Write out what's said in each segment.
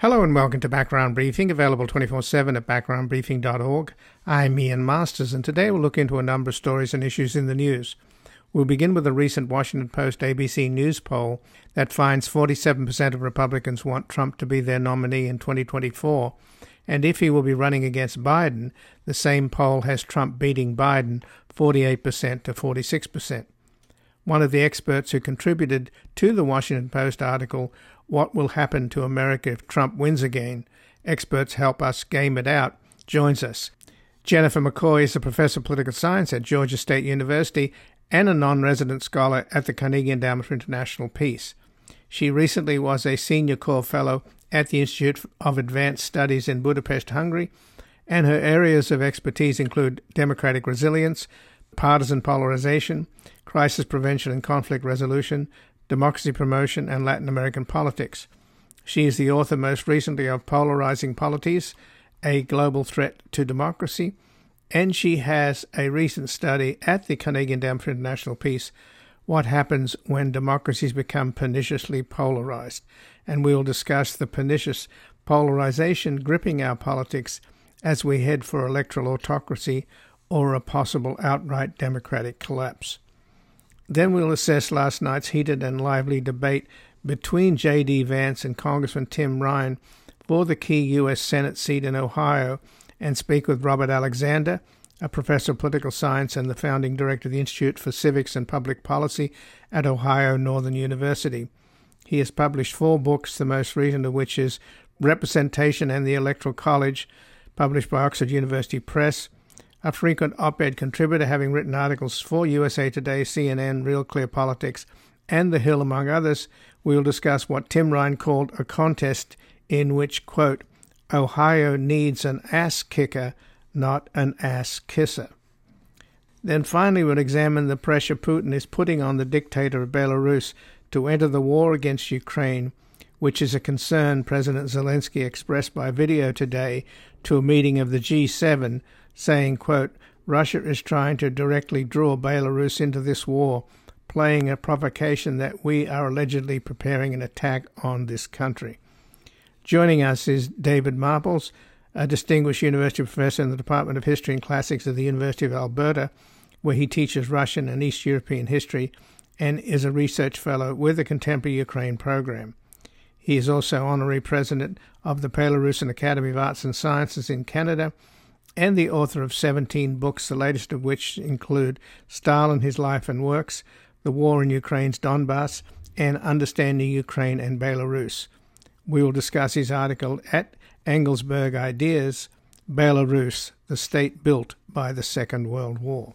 Hello and welcome to Background Briefing, available 24 7 at backgroundbriefing.org. I'm Ian Masters, and today we'll look into a number of stories and issues in the news. We'll begin with a recent Washington Post ABC News poll that finds 47% of Republicans want Trump to be their nominee in 2024. And if he will be running against Biden, the same poll has Trump beating Biden 48% to 46%. One of the experts who contributed to the Washington Post article what Will Happen to America If Trump Wins Again? Experts Help Us Game It Out joins us. Jennifer McCoy is a professor of political science at Georgia State University and a non resident scholar at the Carnegie Endowment for International Peace. She recently was a senior core fellow at the Institute of Advanced Studies in Budapest, Hungary, and her areas of expertise include democratic resilience, partisan polarization, crisis prevention and conflict resolution, democracy promotion, and Latin American politics. She is the author most recently of Polarizing Polities, A Global Threat to Democracy, and she has a recent study at the Carnegie Endowment for International Peace, What Happens When Democracies Become Perniciously Polarized. And we will discuss the pernicious polarization gripping our politics as we head for electoral autocracy or a possible outright democratic collapse. Then we'll assess last night's heated and lively debate between J.D. Vance and Congressman Tim Ryan for the key U.S. Senate seat in Ohio and speak with Robert Alexander, a professor of political science and the founding director of the Institute for Civics and Public Policy at Ohio Northern University. He has published four books, the most recent of which is Representation and the Electoral College, published by Oxford University Press, a frequent op ed contributor, having written articles for USA Today, CNN, Real Clear Politics, and The Hill, among others, we will discuss what Tim Ryan called a contest in which, quote, Ohio needs an ass kicker, not an ass kisser. Then finally, we'll examine the pressure Putin is putting on the dictator of Belarus to enter the war against Ukraine, which is a concern President Zelensky expressed by video today to a meeting of the G7 saying, quote, Russia is trying to directly draw Belarus into this war, playing a provocation that we are allegedly preparing an attack on this country. Joining us is David Marples, a distinguished university professor in the Department of History and Classics at the University of Alberta, where he teaches Russian and East European history and is a research fellow with the Contemporary Ukraine program. He is also honorary president of the Belarusian Academy of Arts and Sciences in Canada and the author of 17 books, the latest of which include Stalin, His Life and Works, The War in Ukraine's Donbass, and Understanding Ukraine and Belarus. We will discuss his article at Engelsberg Ideas Belarus, the state built by the Second World War.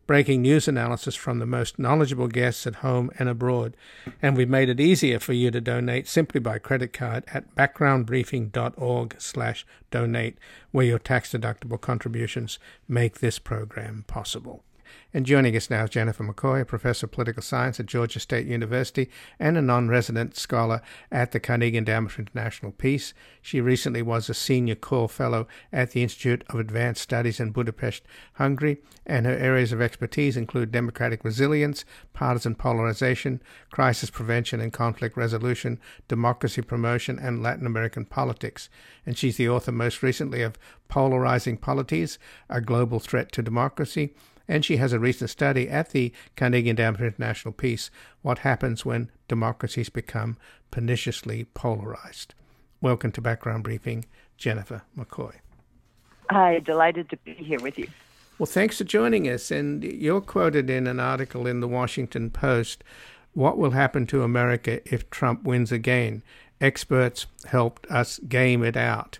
breaking news analysis from the most knowledgeable guests at home and abroad. And we've made it easier for you to donate simply by credit card at backgroundbriefing.org slash donate, where your tax-deductible contributions make this program possible. And joining us now is Jennifer McCoy, a professor of political science at Georgia State University and a non resident scholar at the Carnegie Endowment for International Peace. She recently was a senior core fellow at the Institute of Advanced Studies in Budapest, Hungary, and her areas of expertise include democratic resilience, partisan polarization, crisis prevention and conflict resolution, democracy promotion, and Latin American politics. And she's the author most recently of Polarizing Polities, A Global Threat to Democracy and she has a recent study at the Carnegie Endowment for International Peace What Happens When Democracies Become Perniciously Polarized. Welcome to Background Briefing, Jennifer McCoy. Hi, delighted to be here with you. Well, thanks for joining us. And you're quoted in an article in the Washington Post What Will Happen to America if Trump wins again? Experts helped us game it out.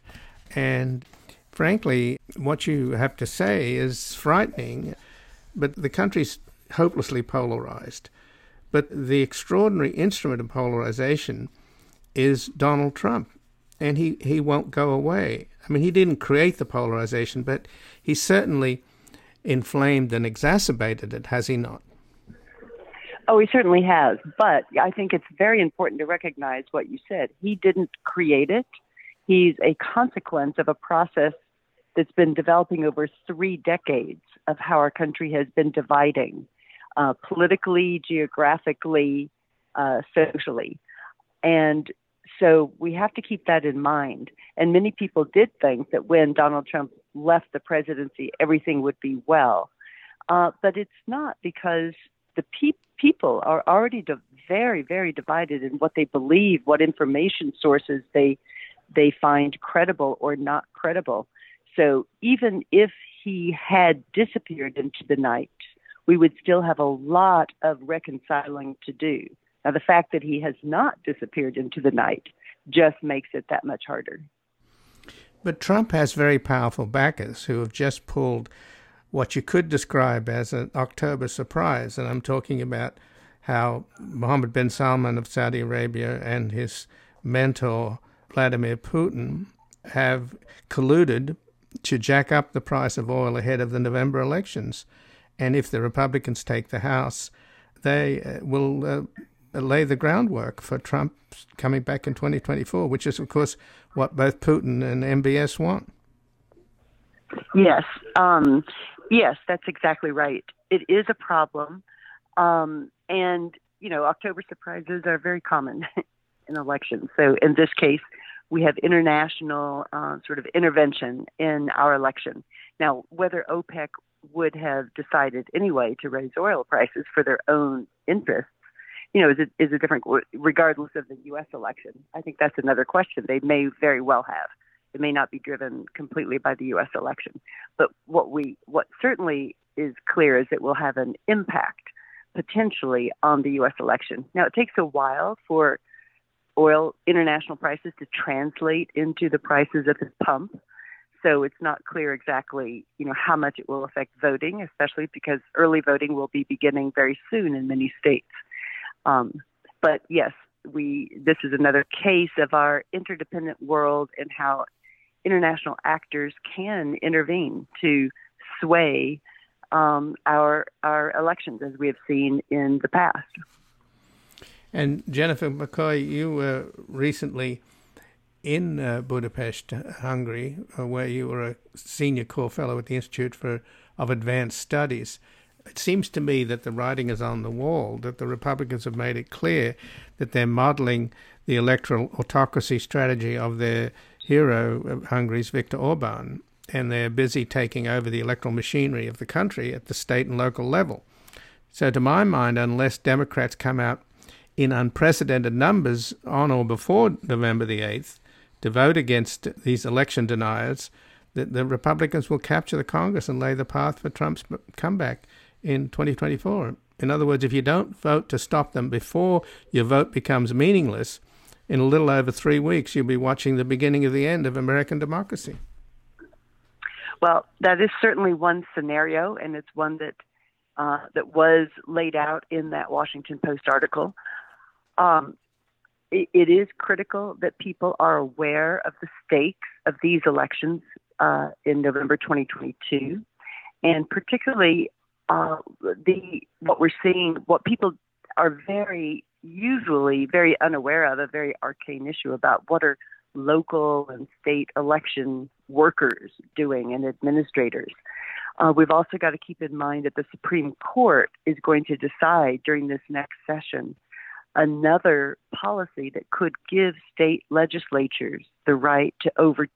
And frankly, what you have to say is frightening. But the country's hopelessly polarized. But the extraordinary instrument of polarization is Donald Trump, and he, he won't go away. I mean, he didn't create the polarization, but he certainly inflamed and exacerbated it, has he not? Oh, he certainly has. But I think it's very important to recognize what you said. He didn't create it, he's a consequence of a process that's been developing over three decades of how our country has been dividing uh, politically, geographically, uh, socially. And so we have to keep that in mind. And many people did think that when Donald Trump left the presidency, everything would be well. Uh, but it's not because the pe- people are already di- very, very divided in what they believe, what information sources they they find credible or not credible. So even if he had disappeared into the night, we would still have a lot of reconciling to do. Now, the fact that he has not disappeared into the night just makes it that much harder. But Trump has very powerful backers who have just pulled what you could describe as an October surprise. And I'm talking about how Mohammed bin Salman of Saudi Arabia and his mentor, Vladimir Putin, have colluded to jack up the price of oil ahead of the November elections. And if the Republicans take the House, they uh, will uh, lay the groundwork for Trump coming back in 2024, which is, of course, what both Putin and MBS want. Yes, um, yes, that's exactly right. It is a problem, um, and you know, October surprises are very common in elections. So in this case, we have international uh, sort of intervention in our election. Now, whether OPEC would have decided anyway to raise oil prices for their own interests you know, is a, is a different, regardless of the U.S. election. I think that's another question. They may very well have. It may not be driven completely by the U.S. election, but what we, what certainly is clear is it will have an impact potentially on the U.S. election. Now, it takes a while for oil international prices to translate into the prices at the pump. So it's not clear exactly, you know, how much it will affect voting, especially because early voting will be beginning very soon in many states. Um, but yes, we this is another case of our interdependent world and how international actors can intervene to sway um, our our elections, as we have seen in the past. And Jennifer McCoy, you were recently in uh, Budapest, Hungary, uh, where you were a senior core fellow at the Institute for of Advanced Studies it seems to me that the writing is on the wall, that the Republicans have made it clear that they're modeling the electoral autocracy strategy of their hero Hungary's Viktor Orban, and they're busy taking over the electoral machinery of the country at the state and local level. So, to my mind, unless Democrats come out in unprecedented numbers on or before November the 8th to vote against these election deniers, the, the Republicans will capture the Congress and lay the path for Trump's comeback in 2024. In other words, if you don't vote to stop them before your vote becomes meaningless, in a little over three weeks, you'll be watching the beginning of the end of American democracy. Well, that is certainly one scenario, and it's one that uh, that was laid out in that Washington Post article. Um, it, it is critical that people are aware of the stakes of these elections uh, in November 2022, and particularly uh, the what we're seeing, what people are very usually very unaware of, a very arcane issue about what are local and state election workers doing and administrators. Uh, we've also got to keep in mind that the Supreme Court is going to decide during this next session another policy that could give state legislatures the right to over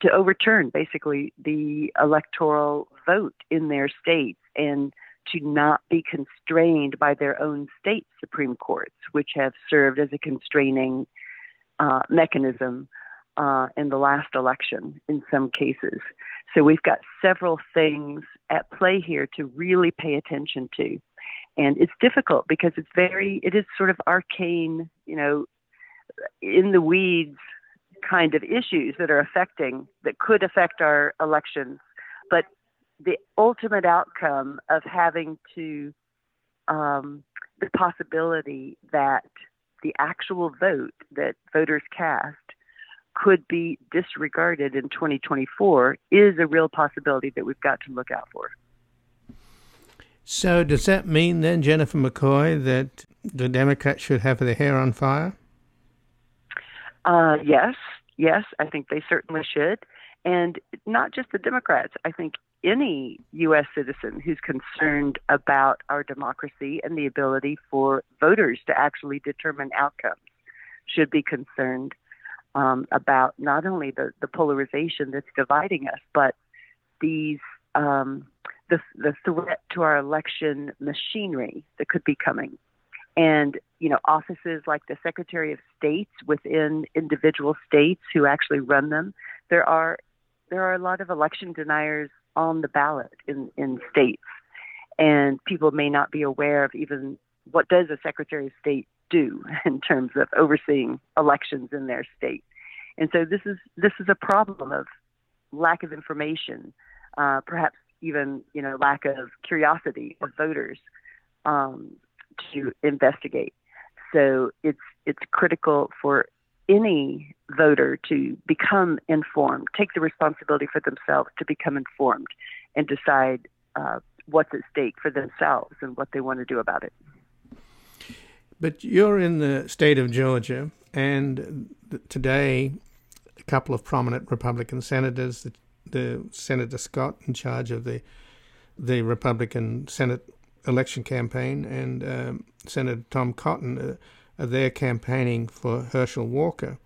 to overturn basically the electoral vote in their states and to not be constrained by their own state Supreme Courts, which have served as a constraining uh, mechanism uh, in the last election in some cases. So we've got several things at play here to really pay attention to. And it's difficult because it's very, it is sort of arcane, you know, in the weeds kind of issues that are affecting, that could affect our elections. But the ultimate outcome of having to um, the possibility that the actual vote that voters cast could be disregarded in 2024 is a real possibility that we've got to look out for. So, does that mean then, Jennifer McCoy, that the Democrats should have their hair on fire? Uh, yes, yes, I think they certainly should. And not just the Democrats. I think any U.S. citizen who's concerned about our democracy and the ability for voters to actually determine outcomes should be concerned um, about not only the, the polarization that's dividing us, but these um, the, the threat to our election machinery that could be coming. And, you know, offices like the Secretary of States within individual states who actually run them, there are there are a lot of election deniers on the ballot in, in states. And people may not be aware of even what does a Secretary of State do in terms of overseeing elections in their state. And so this is this is a problem of lack of information, uh, perhaps even you know lack of curiosity of voters um, to investigate. So it's it's critical for any voter to become informed, take the responsibility for themselves to become informed, and decide uh, what's at stake for themselves and what they want to do about it. But you're in the state of Georgia, and today, a couple of prominent Republican senators, the, Senator Scott in charge of the the Republican Senate election campaign, and um, Senator Tom Cotton. Uh, are there campaigning for Herschel Walker,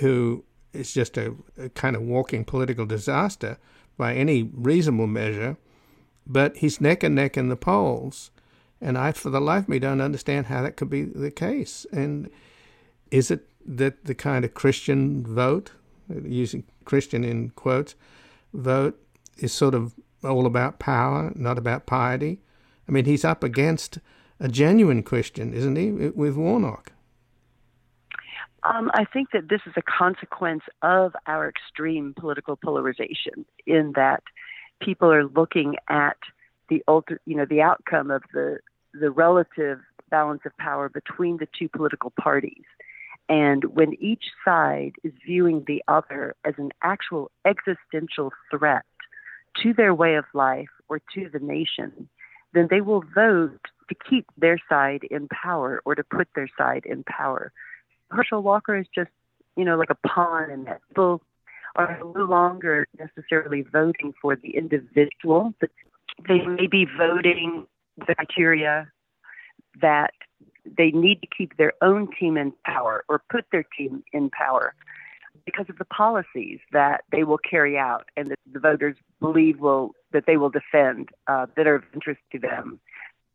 who is just a, a, kind of walking political disaster by any reasonable measure, but he's neck and neck in the polls. And I, for the life of me, don't understand how that could be the case. And is it that the kind of Christian vote, using Christian in quotes, vote is sort of all about power, not about piety? I mean, he's up against a genuine Christian, isn't he, with Warnock? Um, I think that this is a consequence of our extreme political polarization, in that people are looking at the you know the outcome of the the relative balance of power between the two political parties. And when each side is viewing the other as an actual existential threat to their way of life or to the nation, then they will vote to keep their side in power or to put their side in power. Herschel Walker is just, you know, like a pawn in that. People are no longer necessarily voting for the individual, but they may be voting the criteria that they need to keep their own team in power or put their team in power because of the policies that they will carry out and that the voters believe will that they will defend uh, that are of interest to them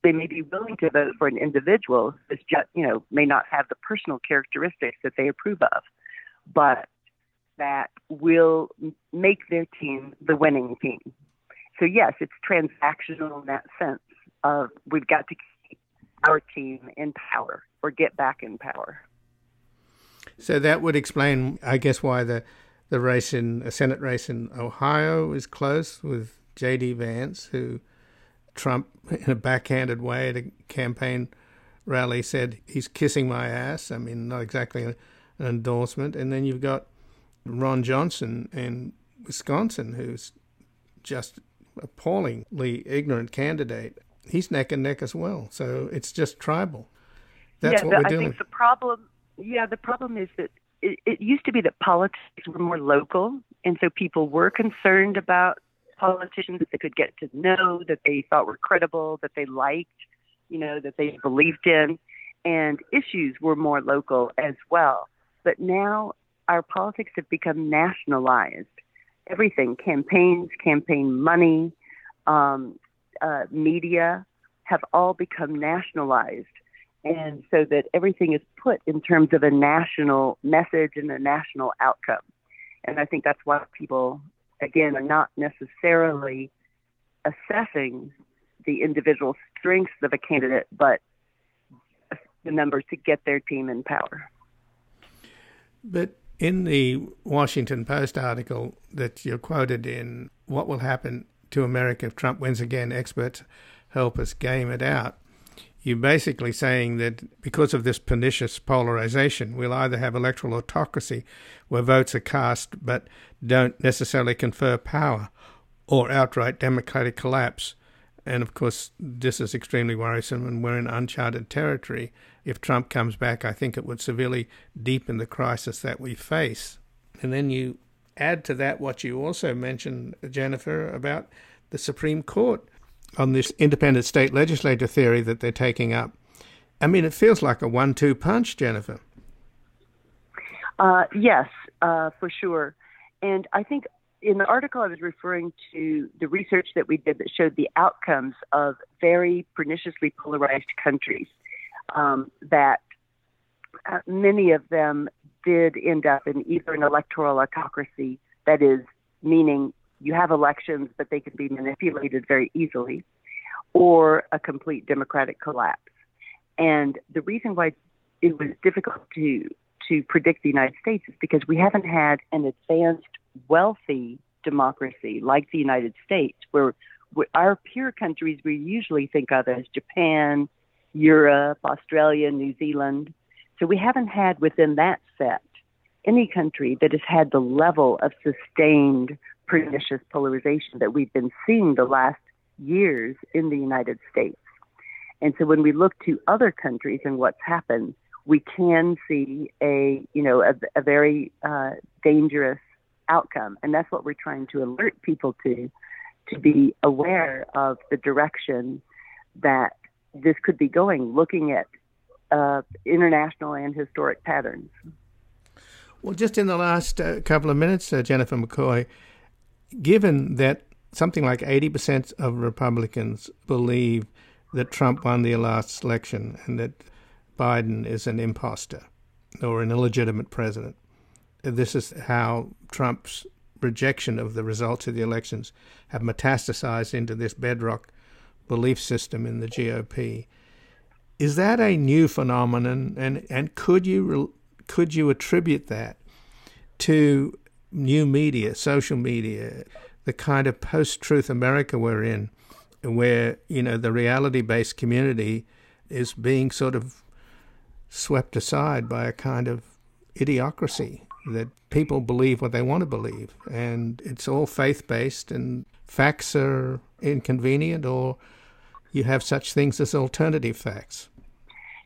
they may be willing to vote for an individual who just, you know, may not have the personal characteristics that they approve of, but that will make their team the winning team. So yes, it's transactional in that sense of we've got to our team in power or get back in power. So that would explain, I guess, why the the race in a Senate race in Ohio is close with J.D. Vance, who Trump, in a backhanded way at a campaign rally, said he's kissing my ass. I mean, not exactly an endorsement. And then you've got Ron Johnson in Wisconsin, who's just appallingly ignorant candidate. He's neck and neck as well. So it's just tribal. That's yeah, what we're I doing. I think the problem, yeah, the problem is that it, it used to be that politics were more local, and so people were concerned about politicians that they could get to know, that they thought were credible, that they liked, you know, that they believed in. And issues were more local as well. But now our politics have become nationalized. Everything, campaigns, campaign money, um, uh, media have all become nationalized. And so that everything is put in terms of a national message and a national outcome. And I think that's why people again, are not necessarily assessing the individual strengths of a candidate, but the numbers to get their team in power. But in the Washington Post article that you're quoted in, What Will Happen to America if Trump wins again? Experts help us game it out. you're basically saying that because of this pernicious polarization, we'll either have electoral autocracy where votes are cast but don't necessarily confer power, or outright democratic collapse. And of course, this is extremely worrisome, and we're in uncharted territory. If Trump comes back, I think it would severely deepen the crisis that we face. And then you add to that what you also mentioned, Jennifer, about the Supreme Court on this independent state legislature theory that they're taking up. I mean, it feels like a one two punch, Jennifer. Uh, yes, uh, for sure. And I think in the article I was referring to the research that we did that showed the outcomes of very perniciously polarized countries. Um, that uh, many of them did end up in either an electoral autocracy, that is, meaning you have elections, but they can be manipulated very easily, or a complete democratic collapse. And the reason why it was difficult to to predict the United States is because we haven't had an advanced, wealthy democracy like the United States, where, our peer countries we usually think of as Japan, Europe, Australia, New Zealand. So we haven't had within that set any country that has had the level of sustained pernicious polarization that we've been seeing the last years in the United States. And so when we look to other countries and what's happened, we can see a, you know, a, a very uh, dangerous outcome. And that's what we're trying to alert people to, to be aware of the direction that this could be going, looking at uh, international and historic patterns. Well, just in the last uh, couple of minutes, uh, Jennifer McCoy, given that something like 80% of Republicans believe that Trump won the last election and that Biden is an impostor or an illegitimate president. This is how Trump's rejection of the results of the elections have metastasized into this bedrock belief system in the GOP. Is that a new phenomenon, and, and could you could you attribute that to new media, social media, the kind of post-truth America we're in, where you know the reality-based community is being sort of swept aside by a kind of idiocracy that people believe what they want to believe, and it's all faith-based, and facts are inconvenient, or you have such things as alternative facts.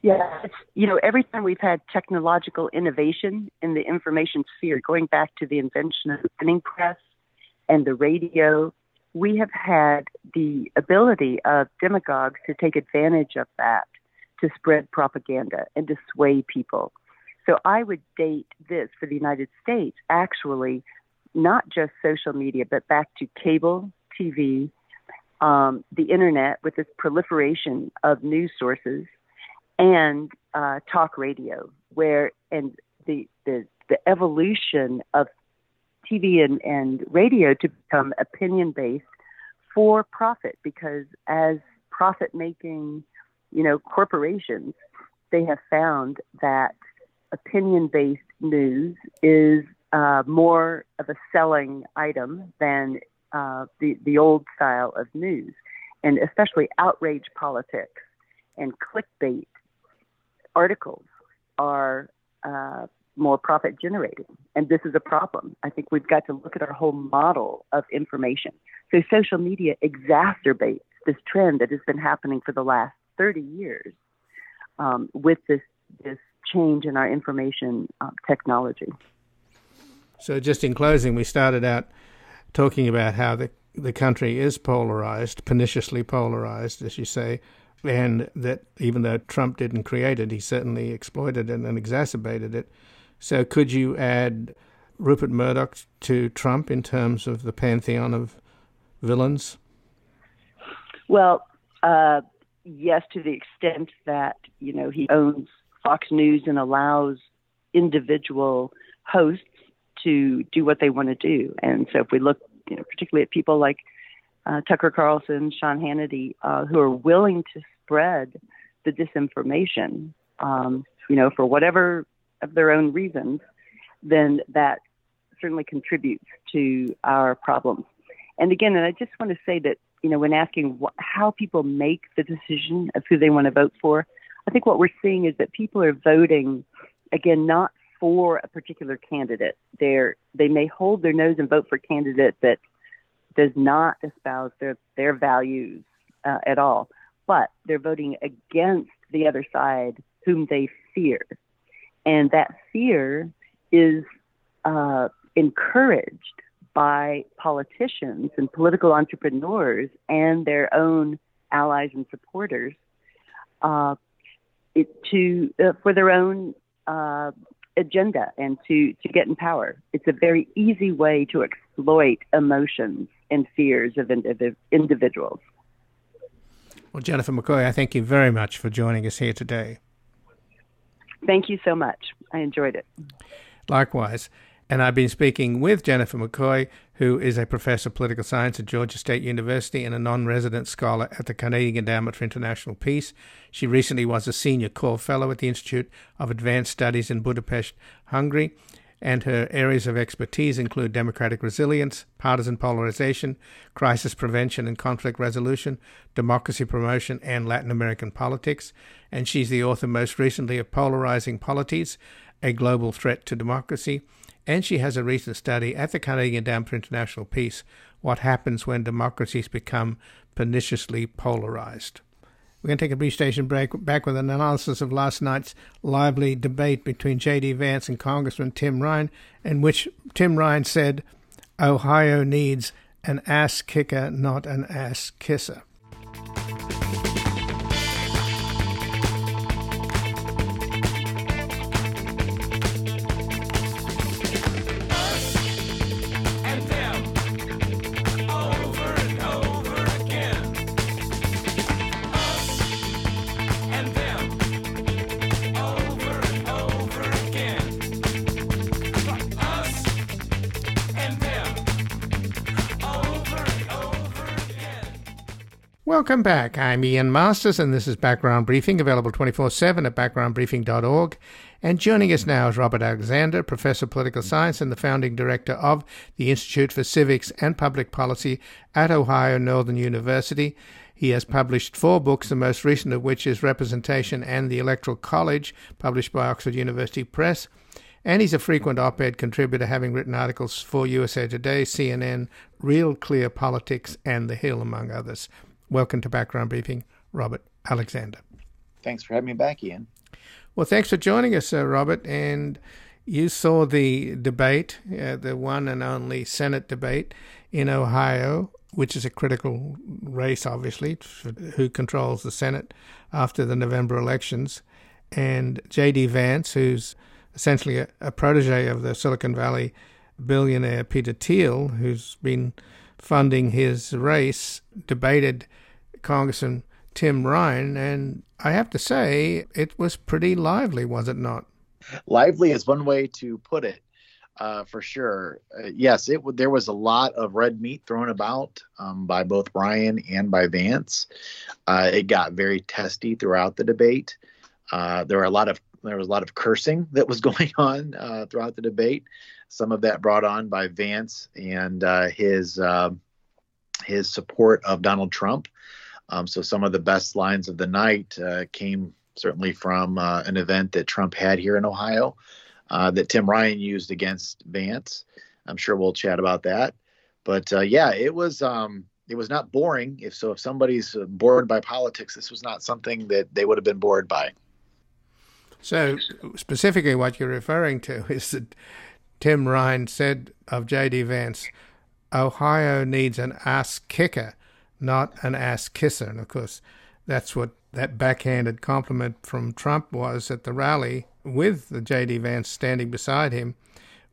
Yeah, it's, you know, every time we've had technological innovation in the information sphere, going back to the invention of the printing press and the radio, we have had the ability of demagogues to take advantage of that to spread propaganda and to sway people. So I would date this for the United States actually not just social media, but back to cable TV, um, the internet with its proliferation of news sources and uh, talk radio, where and the the the evolution of TV and, and radio to become opinion based for profit, because as profit making, you know, corporations, they have found that opinion based news is uh, more of a selling item than uh, the the old style of news, and especially outrage politics and clickbait articles are uh, more profit generating. And this is a problem. I think we've got to look at our whole model of information. So social media exacerbates this trend that has been happening for the last 30 years um, with this, this change in our information uh, technology. So, just in closing, we started out talking about how the, the country is polarized, perniciously polarized, as you say, and that even though Trump didn't create it, he certainly exploited it and exacerbated it. So, could you add Rupert Murdoch to Trump in terms of the pantheon of villains? Well, uh, yes, to the extent that you know he owns Fox News and allows individual hosts to do what they want to do. And so, if we look, you know, particularly at people like uh, Tucker Carlson, Sean Hannity, uh, who are willing to spread the disinformation, um, you know, for whatever of their own reasons, then that certainly contributes to our problems. And again, and I just want to say that you know, when asking wh- how people make the decision of who they want to vote for, I think what we're seeing is that people are voting, again, not for a particular candidate. They're, they may hold their nose and vote for a candidate that does not espouse their, their values uh, at all, but they're voting against the other side whom they fear. And that fear is uh, encouraged by politicians and political entrepreneurs and their own allies and supporters uh, to uh, for their own uh, agenda and to to get in power. It's a very easy way to exploit emotions and fears of indiv- individuals. Well, Jennifer McCoy, I thank you very much for joining us here today. Thank you so much. I enjoyed it. Likewise. And I've been speaking with Jennifer McCoy, who is a professor of political science at Georgia State University and a non resident scholar at the Carnegie Endowment for International Peace. She recently was a senior core fellow at the Institute of Advanced Studies in Budapest, Hungary. And her areas of expertise include democratic resilience, partisan polarization, crisis prevention and conflict resolution, democracy promotion, and Latin American politics. And she's the author most recently of Polarizing Polities, A Global Threat to Democracy and she has a recent study at the Carnegie Endowment for International Peace what happens when democracies become perniciously polarized. We're going to take a brief station break back with an analysis of last night's lively debate between J.D. Vance and Congressman Tim Ryan, in which Tim Ryan said, Ohio needs an ass kicker, not an ass kisser. Welcome back. I'm Ian Masters, and this is Background Briefing, available 24 7 at backgroundbriefing.org. And joining us now is Robert Alexander, Professor of Political Science and the founding director of the Institute for Civics and Public Policy at Ohio Northern University. He has published four books, the most recent of which is Representation and the Electoral College, published by Oxford University Press. And he's a frequent op ed contributor, having written articles for USA Today, CNN, Real Clear Politics, and The Hill, among others. Welcome to Background Briefing, Robert Alexander. Thanks for having me back, Ian. Well, thanks for joining us, uh, Robert. And you saw the debate, uh, the one and only Senate debate in Ohio, which is a critical race, obviously, who controls the Senate after the November elections. And J.D. Vance, who's essentially a, a protege of the Silicon Valley billionaire Peter Thiel, who's been funding his race, debated Congressman Tim Ryan, and I have to say it was pretty lively, was it not? Lively is one way to put it, uh, for sure. Uh, yes, it there was a lot of red meat thrown about um, by both Ryan and by Vance. Uh, it got very testy throughout the debate. Uh, there were a lot of there was a lot of cursing that was going on uh, throughout the debate. Some of that brought on by Vance and uh, his uh, his support of Donald Trump. Um, so some of the best lines of the night uh, came certainly from uh, an event that Trump had here in Ohio uh, that Tim Ryan used against Vance. I'm sure we'll chat about that. But yeah, it was um, it was not boring. If so, if somebody's bored by politics, this was not something that they would have been bored by. So specifically, what you're referring to is that Tim Ryan said of J.D. Vance, Ohio needs an ass kicker, not an ass kisser. And of course, that's what that backhanded compliment from Trump was at the rally with the J.D. Vance standing beside him,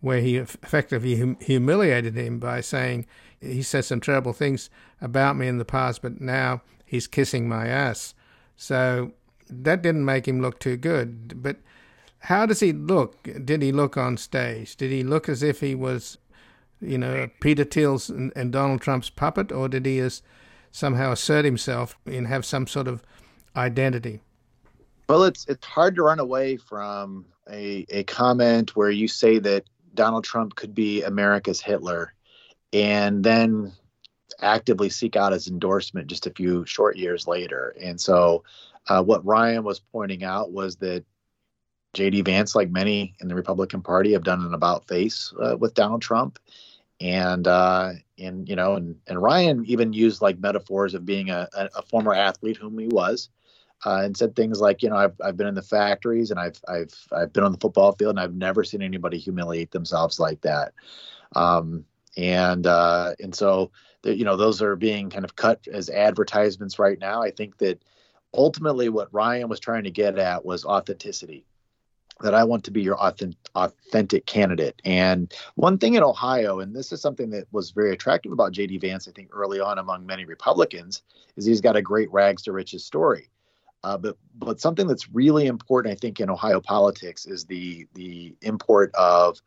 where he effectively hum- humiliated him by saying he said some terrible things about me in the past, but now he's kissing my ass. So that didn't make him look too good. But how does he look? Did he look on stage? Did he look as if he was, you know, Peter Thiel's and, and Donald Trump's puppet, or did he as somehow assert himself and have some sort of identity? Well, it's it's hard to run away from a a comment where you say that Donald Trump could be America's Hitler, and then actively seek out his endorsement just a few short years later. And so, uh, what Ryan was pointing out was that J.D. Vance, like many in the Republican Party, have done an about face uh, with Donald Trump, and uh, and you know, and and Ryan even used like metaphors of being a, a, former athlete, whom he was, uh, and said things like, you know, I've I've been in the factories and I've I've I've been on the football field and I've never seen anybody humiliate themselves like that, um, and uh, and so you know those are being kind of cut as advertisements right now. I think that ultimately what Ryan was trying to get at was authenticity. That I want to be your authentic, authentic candidate. And one thing in Ohio, and this is something that was very attractive about J.D. Vance, I think early on among many Republicans, is he's got a great rags to riches story. Uh, but but something that's really important, I think, in Ohio politics is the the import of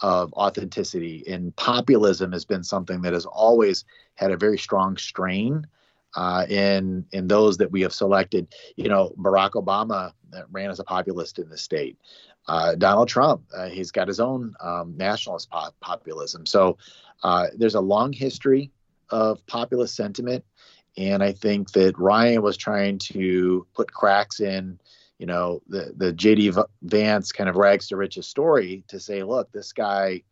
of authenticity. And populism has been something that has always had a very strong strain uh, in in those that we have selected. You know, Barack Obama ran as a populist in the state. Uh, Donald Trump, uh, he's got his own um, nationalist pop- populism. So uh, there's a long history of populist sentiment, and I think that Ryan was trying to put cracks in you know the the JD Vance kind of rags to riches story to say, look, this guy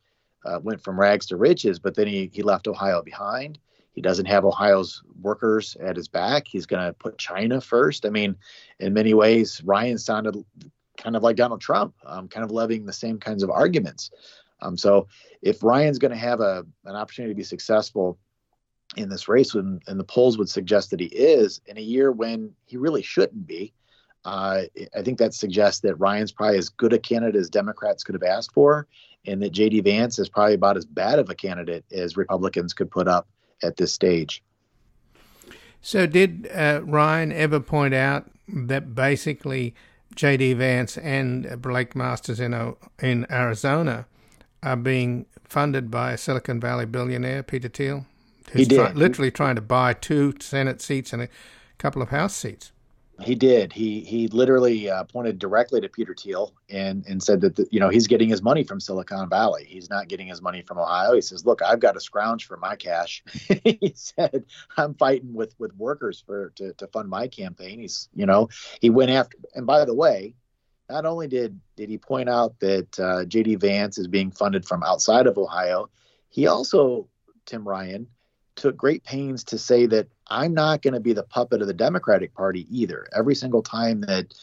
uh, went from rags to riches, but then he he left Ohio behind. He doesn't have Ohio's workers at his back. He's going to put China first. I mean, in many ways, Ryan sounded kind of like Donald Trump, um, kind of levying the same kinds of arguments. Um, so if Ryan's going to have a an opportunity to be successful in this race, and, and the polls would suggest that he is in a year when he really shouldn't be, uh, I think that suggests that Ryan's probably as good a candidate as Democrats could have asked for, and that J.D. Vance is probably about as bad of a candidate as Republicans could put up at this stage. So, did uh, Ryan ever point out that basically J.D. Vance and Blake Masters in in Arizona are being funded by a Silicon Valley billionaire, Peter Thiel, who's he did. Try, literally trying to buy two Senate seats and a couple of House seats? He did. He he literally uh, pointed directly to Peter Thiel and and said that the, you know he's getting his money from Silicon Valley. He's not getting his money from Ohio. He says, "Look, I've got to scrounge for my cash." he said, "I'm fighting with with workers for to to fund my campaign." He's you know he went after. And by the way, not only did did he point out that uh, J.D. Vance is being funded from outside of Ohio, he also Tim Ryan took great pains to say that I'm not going to be the puppet of the Democratic Party either. Every single time that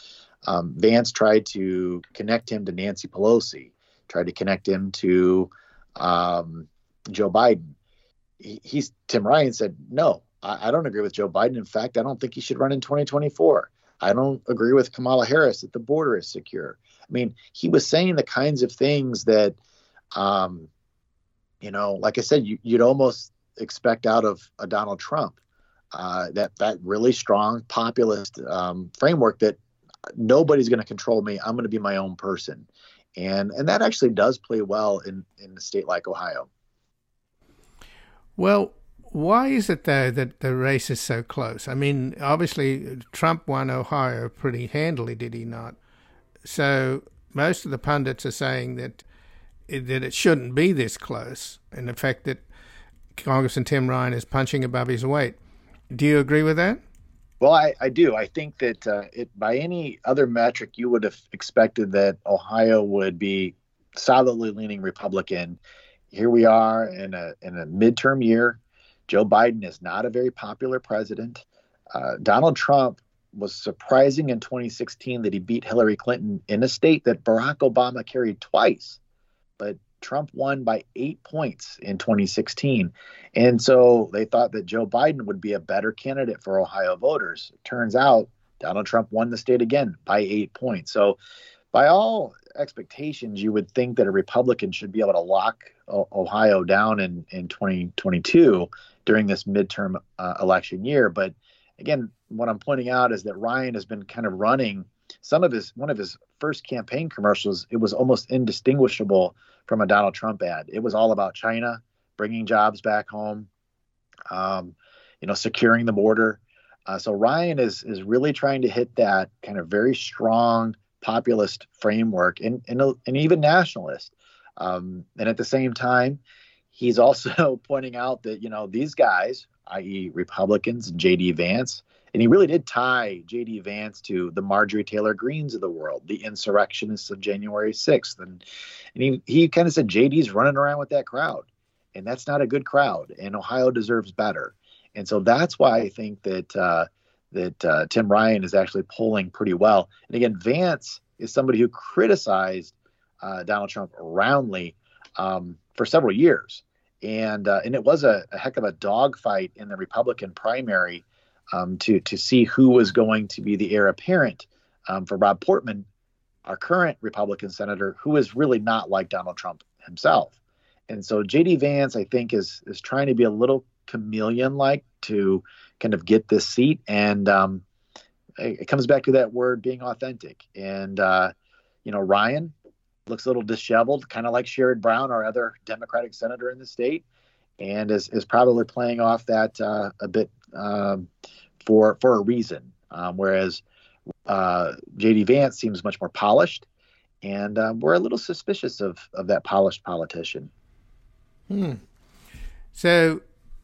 um, Vance tried to connect him to Nancy Pelosi, tried to connect him to um, Joe Biden, he, he's Tim Ryan said, no, I, I don't agree with Joe Biden. In fact, I don't think he should run in 2024. I don't agree with Kamala Harris that the border is secure. I mean, he was saying the kinds of things that, um, you know, like I said, you, would almost expect out of a Donald Trump. Uh, that that really strong populist um, framework that nobody's going to control me. I'm going to be my own person, and and that actually does play well in in a state like Ohio. Well, why is it though that the race is so close? I mean, obviously Trump won Ohio pretty handily, did he not? So most of the pundits are saying that that it shouldn't be this close, and the fact that Congressman Tim Ryan is punching above his weight. Do you agree with that? Well, I, I do. I think that uh, it, by any other metric, you would have expected that Ohio would be solidly leaning Republican. Here we are in a in a midterm year. Joe Biden is not a very popular president. Uh, Donald Trump was surprising in 2016 that he beat Hillary Clinton in a state that Barack Obama carried twice. But Trump won by eight points in 2016. And so they thought that Joe Biden would be a better candidate for Ohio voters. It turns out Donald Trump won the state again by eight points. So, by all expectations, you would think that a Republican should be able to lock Ohio down in, in 2022 during this midterm uh, election year. But again, what I'm pointing out is that Ryan has been kind of running some of his one of his first campaign commercials. It was almost indistinguishable from a Donald Trump ad. It was all about China, bringing jobs back home, um, you know, securing the border. Uh, so Ryan is is really trying to hit that kind of very strong populist framework and and, and even nationalist. Um, and at the same time, he's also pointing out that you know these guys i.e., Republicans, J.D. Vance. And he really did tie J.D. Vance to the Marjorie Taylor Greenes of the world, the insurrectionists of January 6th. And, and he, he kind of said J.D.'s running around with that crowd. And that's not a good crowd. And Ohio deserves better. And so that's why I think that uh, that uh, Tim Ryan is actually polling pretty well. And again, Vance is somebody who criticized uh, Donald Trump roundly um, for several years, and uh, and it was a, a, heck of a dogfight in the Republican primary um, to to see who was going to be the heir apparent um, for Rob Portman, our current Republican senator, who is really not like Donald Trump himself. And so J.D. Vance, I think, is is trying to be a little chameleon like to kind of get this seat, and um, it, it, comes back to that word being authentic. And uh, you know, Ryan looks a little disheveled, kind of like Sherrod Brown, our other Democratic senator in the state, and is, is probably playing off that uh, a bit um, for for a reason. Um, whereas uh, J.D. Vance seems much more polished, and uh, we're a little suspicious of of that polished politician. Hmm. So,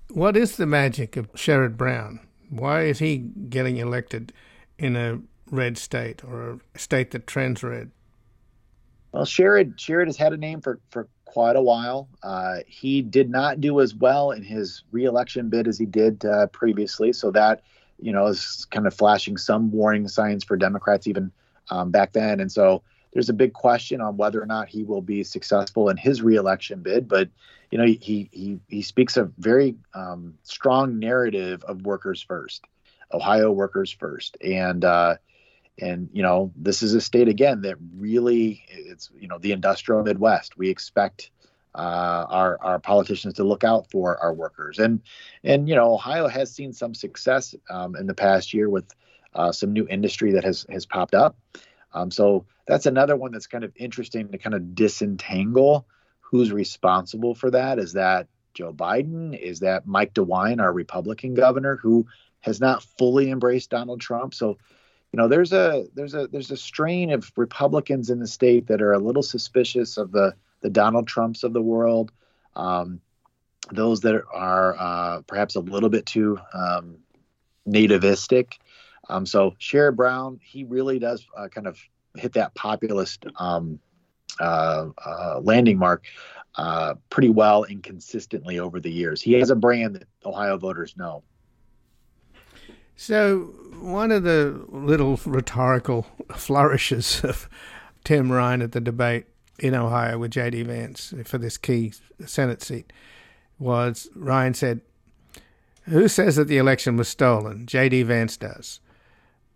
what is the magic of Sherrod Brown? Why is he getting elected in a red state or a state that trends red? Well, Sherrod Sherrod has had a name for for quite a while. Uh, he did not do as well in his reelection bid as he did uh, previously, so that you know is kind of flashing some warning signs for Democrats even um, back then. And so there's a big question on whether or not he will be successful in his reelection bid. But you know, he he he speaks a very um, strong narrative of workers first, Ohio workers first, and uh, and you know this is a state again that really it's you know the industrial midwest. We expect uh, our our politicians to look out for our workers. And and you know ohio has seen some success um, in the past year with uh, some new industry that has has popped up. Um, so that's another one that's kind of interesting to kind of disentangle who's responsible for that. Is that joe biden? Is that mike dewine our republican governor who has not fully embraced donald trump? So you know there's a there's a there's a strain of republicans in the state that are a little suspicious of the the donald trumps of the world um, those that are uh, perhaps a little bit too um, nativistic um, so Sherrod Brown, he really does uh, kind of hit that populist um, uh, uh, landing mark uh, pretty well and consistently over the years. He has a brand that Ohio voters know. So, one of the little rhetorical flourishes of Tim Ryan at the debate in Ohio with J.D. Vance for this key Senate seat was Ryan said, Who says that the election was stolen? J.D. Vance does.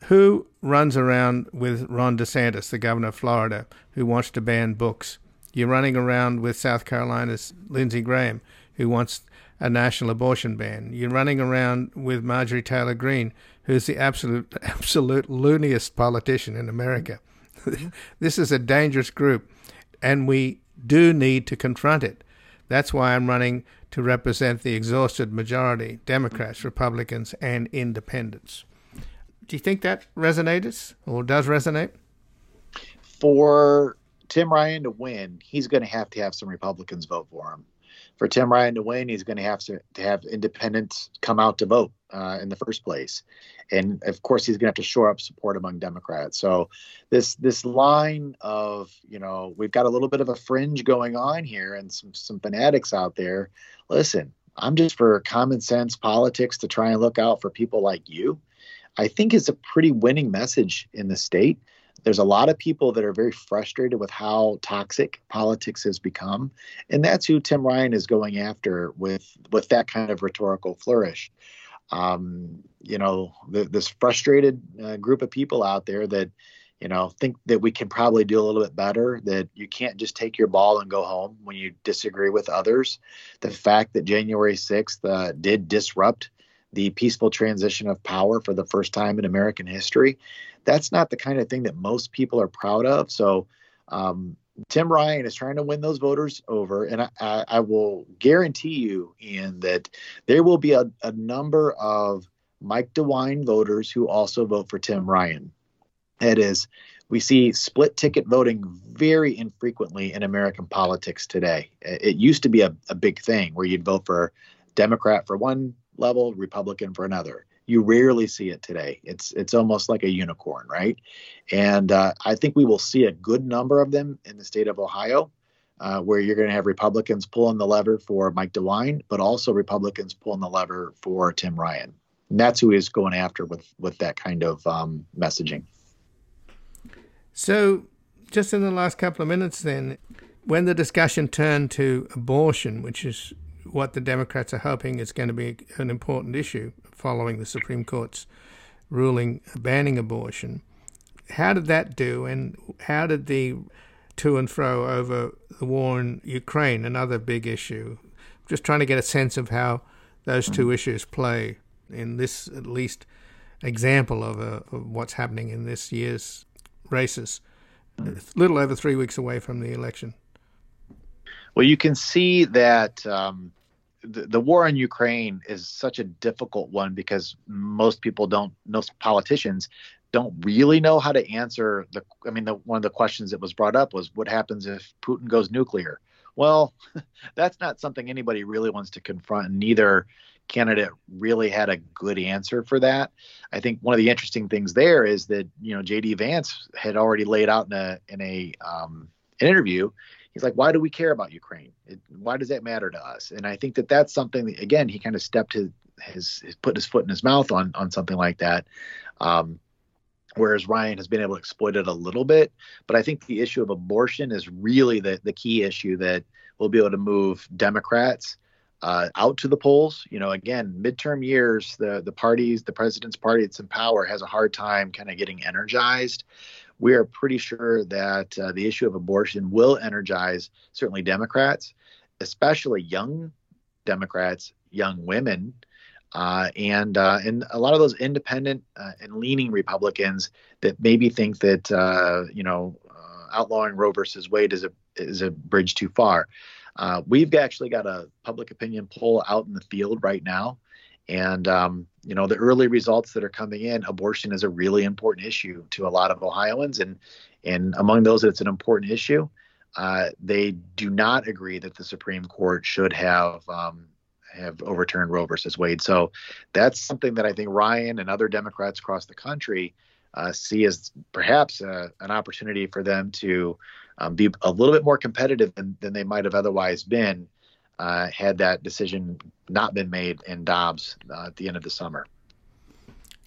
Who runs around with Ron DeSantis, the governor of Florida, who wants to ban books? You're running around with South Carolina's Lindsey Graham, who wants a national abortion ban. You're running around with Marjorie Taylor Greene, who's the absolute absolute looniest politician in America. this is a dangerous group, and we do need to confront it. That's why I'm running to represent the exhausted majority Democrats, Republicans, and independents. Do you think that resonates or does resonate? For Tim Ryan to win, he's going to have to have some Republicans vote for him for Tim Ryan to win, he's going to have to, to have independents come out to vote uh, in the first place, and of course he's going to have to shore up support among Democrats. So this this line of you know we've got a little bit of a fringe going on here, and some some fanatics out there. Listen, I'm just for common sense politics to try and look out for people like you. I think is a pretty winning message in the state there's a lot of people that are very frustrated with how toxic politics has become and that's who tim ryan is going after with with that kind of rhetorical flourish. Um, you know this frustrated uh, group of people out there that you know think that we can probably do a little bit better that you can't just take your ball and go home when you disagree with others. The fact that january 6th uh, did disrupt the peaceful transition of power for the first time in American history. That's not the kind of thing that most people are proud of. So, um, Tim Ryan is trying to win those voters over, and I, I, will guarantee you, Ian, that there will be a, a number of Mike DeWine voters who also vote for Tim Ryan. That is, we see split ticket voting very infrequently in American politics today. It used to be a, a big thing where you'd vote for Democrat for one level, Republican for another. You rarely see it today. It's it's almost like a unicorn, right? And uh, I think we will see a good number of them in the state of Ohio, uh, where you're going to have Republicans pulling the lever for Mike DeWine, but also Republicans pulling the lever for Tim Ryan. And that's who he's going after with with that kind of um, messaging. So, just in the last couple of minutes, then, when the discussion turned to abortion, which is what the Democrats are hoping is going to be an important issue following the Supreme Court's ruling banning abortion, how did that do, and how did the to and fro over the war in Ukraine, another big issue? Just trying to get a sense of how those two mm-hmm. issues play in this, at least, example of, a, of what's happening in this year's races. Mm. A little over three weeks away from the election. Well, you can see that um, the, the war in Ukraine is such a difficult one because most people don't, most politicians don't really know how to answer the. I mean, the, one of the questions that was brought up was, "What happens if Putin goes nuclear?" Well, that's not something anybody really wants to confront. And neither candidate really had a good answer for that. I think one of the interesting things there is that you know JD Vance had already laid out in a in a um, an interview. He's like, why do we care about Ukraine? It, why does that matter to us? And I think that that's something that, again, he kind of stepped his, his, his put his foot in his mouth on on something like that. Um, whereas Ryan has been able to exploit it a little bit. But I think the issue of abortion is really the, the key issue that will be able to move Democrats uh, out to the polls. You know, again, midterm years, the the parties, the president's party that's in power has a hard time kind of getting energized. We are pretty sure that uh, the issue of abortion will energize certainly Democrats, especially young Democrats, young women, uh, and uh, and a lot of those independent uh, and leaning Republicans that maybe think that uh, you know uh, outlawing Roe versus Wade is a is a bridge too far. We've actually got a public opinion poll out in the field right now. And, um, you know, the early results that are coming in, abortion is a really important issue to a lot of Ohioans. And, and among those it's an important issue, uh, they do not agree that the Supreme Court should have um, have overturned Roe versus Wade. So that's something that I think Ryan and other Democrats across the country uh, see as perhaps uh, an opportunity for them to um, be a little bit more competitive than, than they might have otherwise been uh, had that decision not been made in Dobbs uh, at the end of the summer.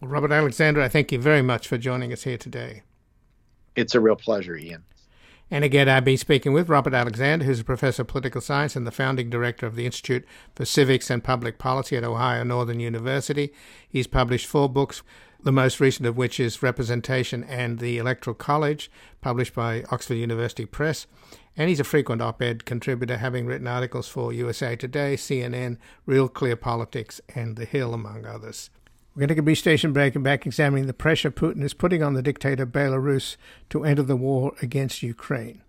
Well, Robert Alexander, I thank you very much for joining us here today. It's a real pleasure, Ian. And again, I've been speaking with Robert Alexander, who's a professor of political science and the founding director of the Institute for Civics and Public Policy at Ohio Northern University. He's published four books the most recent of which is Representation and the Electoral College, published by Oxford University Press. And he's a frequent op ed contributor, having written articles for USA Today, CNN, Real Clear Politics, and The Hill, among others. We're going to take a brief station break and back examining the pressure Putin is putting on the dictator Belarus to enter the war against Ukraine.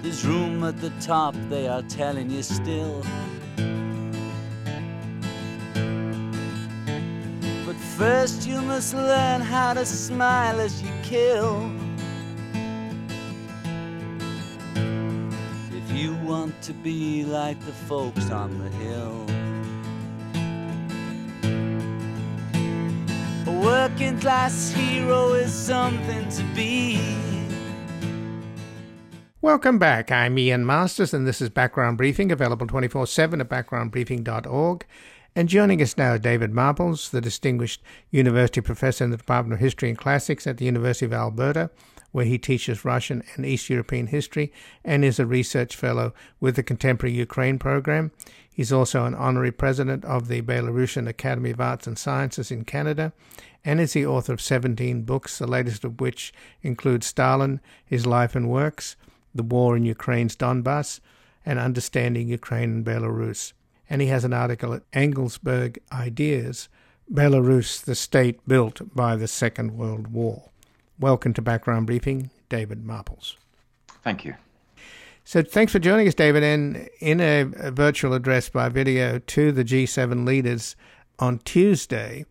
There's room at the top, they are telling you still. But First, you must learn how to smile as you kill. If you want to be like the folks on the hill. Working class hero is something to be. Welcome back. I'm Ian Masters, and this is Background Briefing, available 24 7 at backgroundbriefing.org. And joining us now, David Marples, the distinguished university professor in the Department of History and Classics at the University of Alberta, where he teaches Russian and East European history and is a research fellow with the Contemporary Ukraine program. He's also an honorary president of the Belarusian Academy of Arts and Sciences in Canada and is the author of 17 books, the latest of which include Stalin, His Life and Works, The War in Ukraine's Donbass, and Understanding Ukraine and Belarus and he has an article at Engelsberg Ideas Belarus, the state built by the Second World War. Welcome to Background Briefing, David Marples. Thank you. So, thanks for joining us, David. And in a, a virtual address by video to the G7 leaders on Tuesday,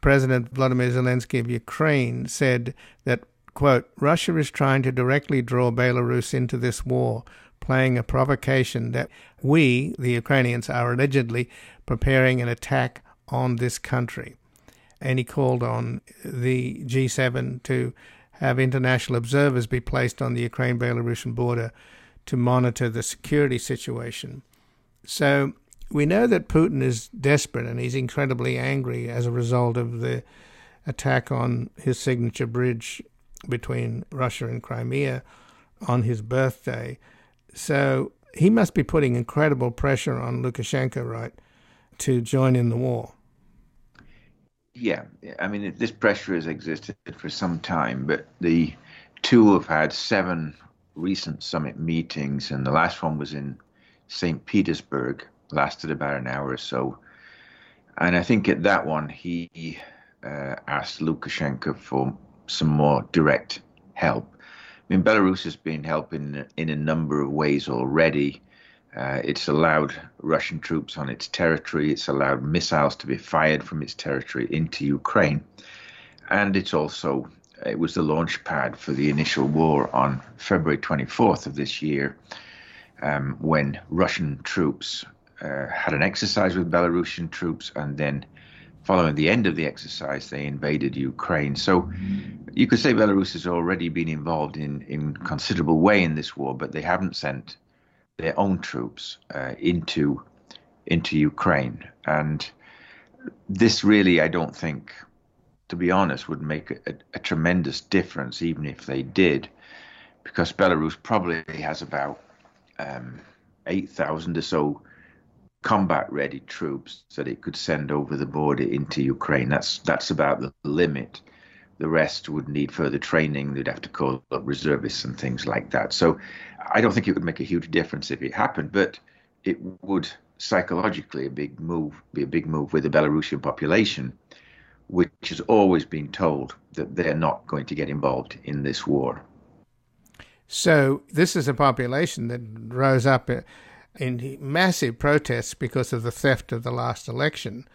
President Vladimir Zelensky of Ukraine said that, quote, Russia is trying to directly draw Belarus into this war playing a provocation that we, the Ukrainians, are allegedly preparing an attack on this country. And he called on the G7 to have international observers be placed on the Ukraine Belarusian border to monitor the security situation. So we know that Putin is desperate and he's incredibly angry as a result of the attack on his signature bridge between Russia and Crimea on his birthday. So he must be putting incredible pressure on Lukashenko, right, to join in the war. Yeah, I mean, this pressure has existed for some time, but the two have had seven recent summit meetings, and the last one was in St. Petersburg, lasted about an hour or so. And I think at that one, he uh, asked Lukashenko for some more direct help. I mean, Belarus has been helping in a number of ways already. Uh, it's allowed Russian troops on its territory. It's allowed missiles to be fired from its territory into Ukraine. And it's also, it was the launch pad for the initial war on February 24th of this year, um, when Russian troops uh, had an exercise with Belarusian troops. And then, following the end of the exercise, they invaded Ukraine. So you could say Belarus has already been involved in, in considerable way in this war, but they haven't sent their own troops uh, into into Ukraine, and this really, I don't think, to be honest, would make a, a tremendous difference, even if they did, because Belarus probably has about um, eight thousand or so combat-ready troops that it could send over the border into Ukraine. That's that's about the limit. The rest would need further training. They'd have to call up reservists and things like that. So I don't think it would make a huge difference if it happened, but it would psychologically a big move, be a big move with the Belarusian population, which has always been told that they're not going to get involved in this war. So this is a population that rose up in massive protests because of the theft of the last election,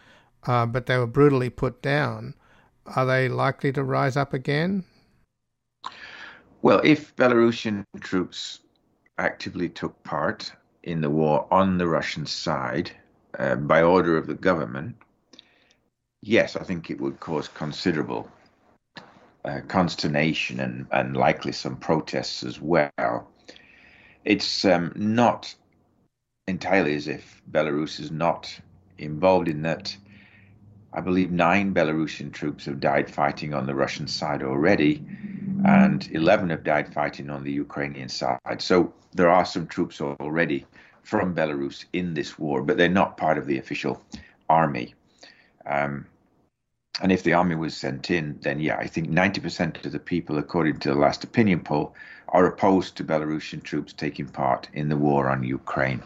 uh, but they were brutally put down. Are they likely to rise up again? Well, if Belarusian troops actively took part in the war on the Russian side uh, by order of the government, yes, I think it would cause considerable uh, consternation and, and likely some protests as well. It's um, not entirely as if Belarus is not involved in that. I believe nine Belarusian troops have died fighting on the Russian side already, and 11 have died fighting on the Ukrainian side. So there are some troops already from Belarus in this war, but they're not part of the official army. Um, and if the army was sent in, then yeah, I think 90% of the people, according to the last opinion poll, are opposed to Belarusian troops taking part in the war on Ukraine.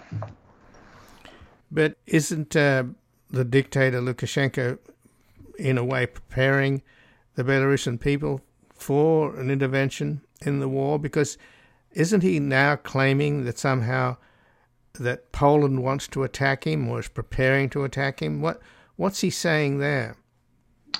But isn't uh, the dictator Lukashenko, in a way, preparing the Belarusian people for an intervention in the war? Because isn't he now claiming that somehow that Poland wants to attack him or is preparing to attack him? What what's he saying there?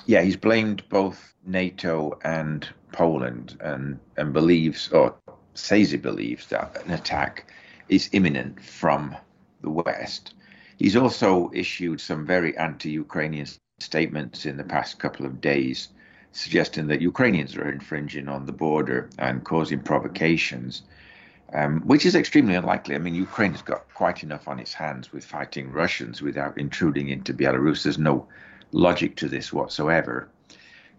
Yeah, he's blamed both NATO and Poland and, and believes or says he believes that an attack is imminent from the West. He's also issued some very anti Ukrainian statements in the past couple of days, suggesting that Ukrainians are infringing on the border and causing provocations, um, which is extremely unlikely. I mean, Ukraine has got quite enough on its hands with fighting Russians without intruding into Belarus. There's no logic to this whatsoever.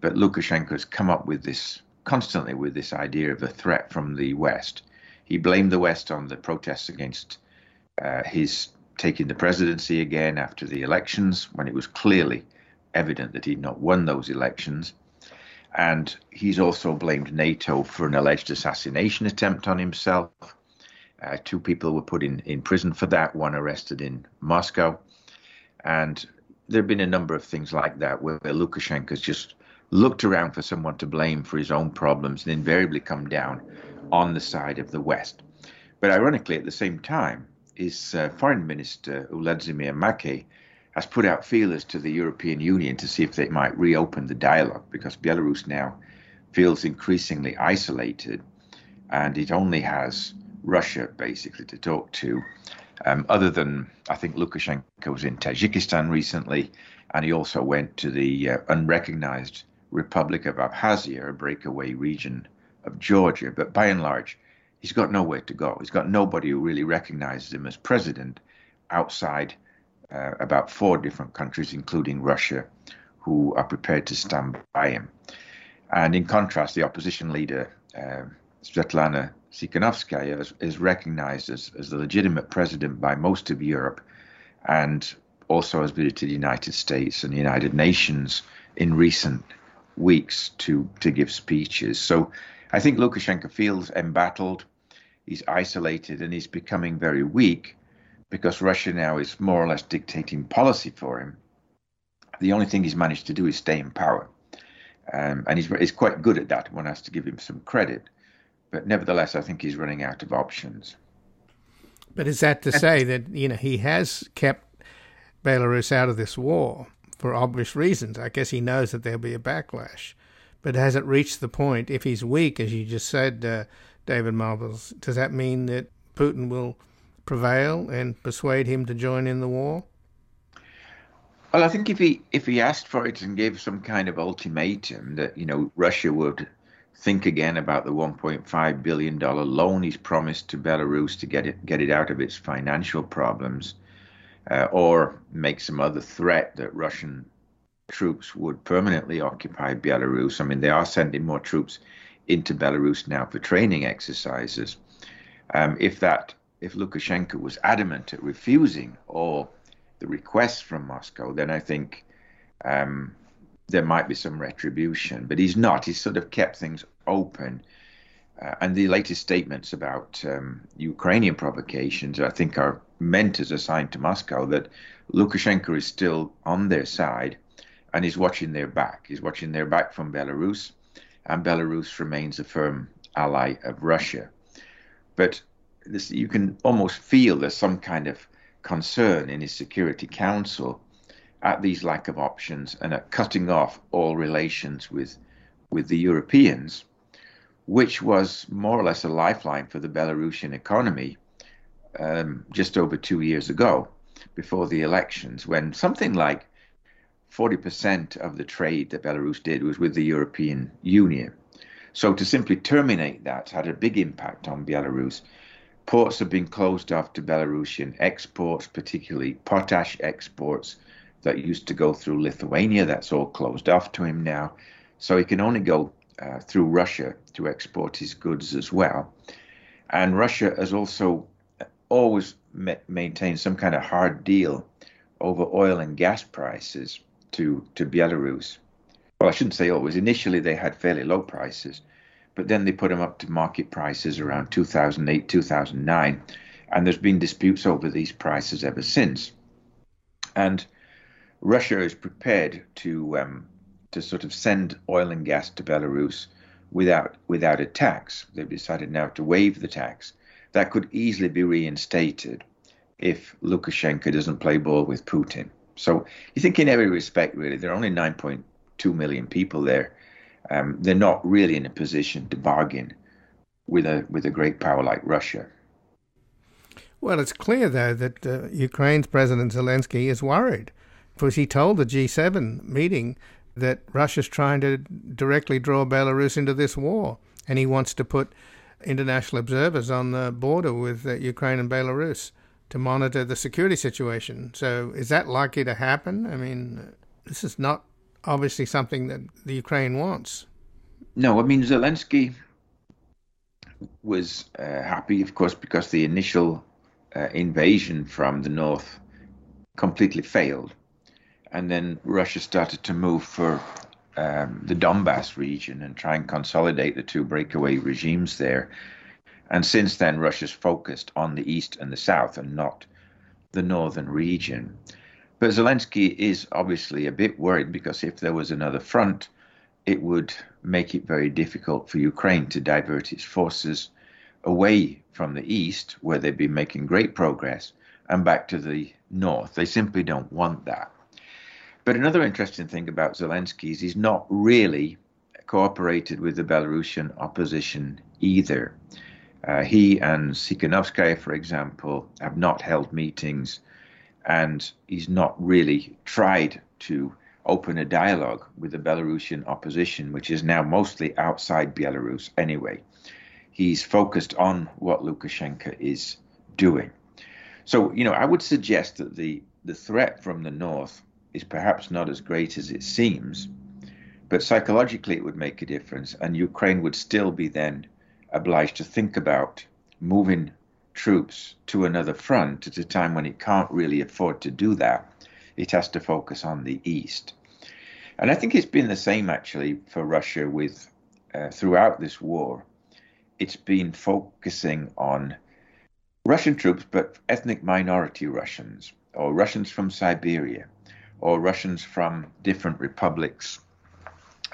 But Lukashenko has come up with this constantly with this idea of a threat from the West. He blamed the West on the protests against uh, his taking the presidency again after the elections when it was clearly evident that he'd not won those elections. And he's also blamed NATO for an alleged assassination attempt on himself. Uh, two people were put in, in prison for that, one arrested in Moscow. And there have been a number of things like that where, where Lukashenko's just looked around for someone to blame for his own problems and invariably come down on the side of the West. But ironically, at the same time, his uh, foreign minister, Vladimir Makei, has put out feelers to the European Union to see if they might reopen the dialogue because Belarus now feels increasingly isolated and it only has Russia, basically, to talk to. Um, other than, I think Lukashenko was in Tajikistan recently, and he also went to the uh, unrecognized Republic of Abkhazia, a breakaway region of Georgia. But by and large, he's got nowhere to go. He's got nobody who really recognizes him as president outside uh, about four different countries, including Russia, who are prepared to stand by him. And in contrast, the opposition leader, uh, Svetlana Tikhanovskaya, is, is recognized as, as the legitimate president by most of Europe and also has visited the United States and the United Nations in recent weeks to, to give speeches. So I think Lukashenko feels embattled, he's isolated, and he's becoming very weak because Russia now is more or less dictating policy for him. The only thing he's managed to do is stay in power. Um, and he's, he's quite good at that. One has to give him some credit. But nevertheless, I think he's running out of options. But is that to say that you know he has kept Belarus out of this war for obvious reasons? I guess he knows that there'll be a backlash. But has it reached the point, if he's weak, as you just said, uh, David Marples, does that mean that Putin will prevail and persuade him to join in the war? Well, I think if he if he asked for it and gave some kind of ultimatum that you know Russia would think again about the 1.5 billion dollar loan he's promised to Belarus to get it get it out of its financial problems, uh, or make some other threat that Russian troops would permanently occupy Belarus. I mean, they are sending more troops into Belarus now for training exercises. Um, if that if Lukashenko was adamant at refusing all the requests from Moscow, then I think um, there might be some retribution. But he's not. He's sort of kept things open. Uh, and the latest statements about um, Ukrainian provocations, I think, are meant as a sign to Moscow that Lukashenko is still on their side and is watching their back. He's watching their back from Belarus, and Belarus remains a firm ally of Russia. But this, you can almost feel there's some kind of concern in his Security Council at these lack of options and at cutting off all relations with with the Europeans, which was more or less a lifeline for the Belarusian economy um, just over two years ago, before the elections, when something like 40% of the trade that Belarus did was with the European Union. So to simply terminate that had a big impact on Belarus Ports have been closed off to Belarusian exports, particularly potash exports that used to go through Lithuania. That's all closed off to him now. So he can only go uh, through Russia to export his goods as well. And Russia has also always ma- maintained some kind of hard deal over oil and gas prices to, to Belarus. Well, I shouldn't say always. Initially, they had fairly low prices but then they put them up to market prices around 2008, 2009, and there's been disputes over these prices ever since. And Russia is prepared to um, to sort of send oil and gas to Belarus without without a tax. They've decided now to waive the tax. That could easily be reinstated if Lukashenko doesn't play ball with Putin. So you think in every respect, really, there are only 9.2 million people there um, they're not really in a position to bargain with a with a great power like Russia. Well, it's clear though that uh, Ukraine's President Zelensky is worried, because he told the G7 meeting that Russia's trying to directly draw Belarus into this war, and he wants to put international observers on the border with uh, Ukraine and Belarus to monitor the security situation. So, is that likely to happen? I mean, this is not obviously something that the Ukraine wants. No, I mean Zelensky was uh, happy, of course, because the initial uh, invasion from the north completely failed, and then Russia started to move for um, the Donbass region and try and consolidate the two breakaway regimes there. And since then, Russia's focused on the east and the south and not the northern region. But Zelensky is obviously a bit worried because if there was another front, it would make it very difficult for Ukraine to divert its forces away from the east, where they've been making great progress, and back to the north. They simply don't want that. But another interesting thing about Zelensky is he's not really cooperated with the Belarusian opposition either. Uh, he and Tsikhanouskaya, for example, have not held meetings, and he's not really tried to open a dialogue with the Belarusian opposition, which is now mostly outside Belarus anyway. He's focused on what Lukashenko is doing. So, you know, I would suggest that the, the threat from the north is perhaps not as great as it seems, but psychologically it would make a difference, and Ukraine would still be then obliged to think about moving troops to another front at a time when it can't really afford to do that. It has to focus on the east. And I think it's been the same actually for Russia with uh, throughout this war. It's been focusing on Russian troops, but ethnic minority Russians, or Russians from Siberia, or Russians from different republics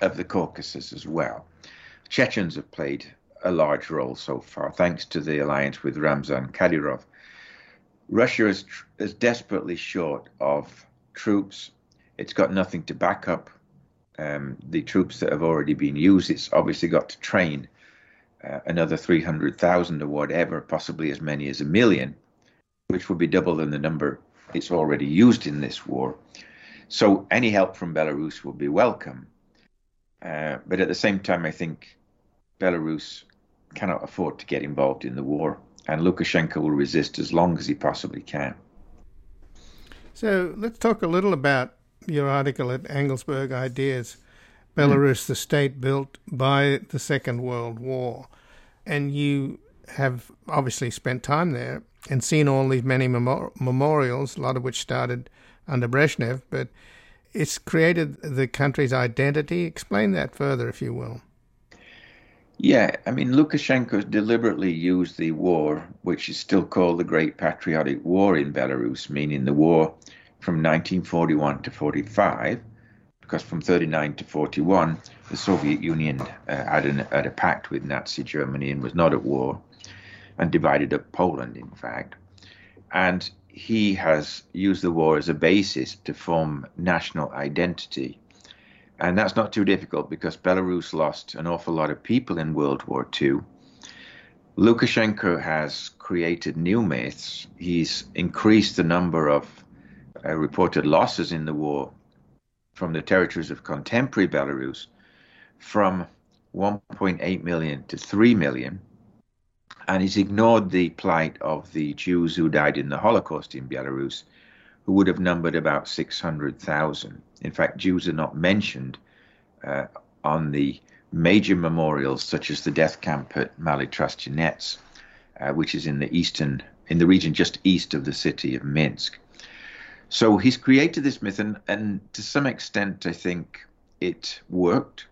of the Caucasus as well. Chechens have played a large role so far, thanks to the alliance with Ramzan Kadyrov. Russia is, is desperately short of troops. It's got nothing to back up um, the troops that have already been used. It's obviously got to train uh, another 300,000 or whatever, possibly as many as a million, which would be double than the number it's already used in this war. So any help from Belarus will be welcome. Uh, but at the same time, I think Belarus cannot afford to get involved in the war, and Lukashenko will resist as long as he possibly can. So let's talk a little about your article at Engelsberg Ideas Belarus, mm. the state built by the Second World War. And you have obviously spent time there and seen all these many memorials, a lot of which started under Brezhnev, but it's created the country's identity. Explain that further, if you will. Yeah, I mean, Lukashenko deliberately used the war, which is still called the Great Patriotic War in Belarus, meaning the war from 1941 to 45, because from 39 to 41, the Soviet Union uh, had, an, had a pact with Nazi Germany and was not at war, and divided up Poland, in fact. And he has used the war as a basis to form national identity and that's not too difficult because Belarus lost an awful lot of people in World War II. Lukashenko has created new myths. He's increased the number of uh, reported losses in the war from the territories of contemporary Belarus from 1.8 million to 3 million. And he's ignored the plight of the Jews who died in the Holocaust in Belarus, who would have numbered about 600,000. In fact, Jews are not mentioned uh, on the major memorials, such as the death camp at Maly Trostianets, uh, which is in the eastern, in the region just east of the city of Minsk. So he's created this myth, and, and to some extent, I think it worked.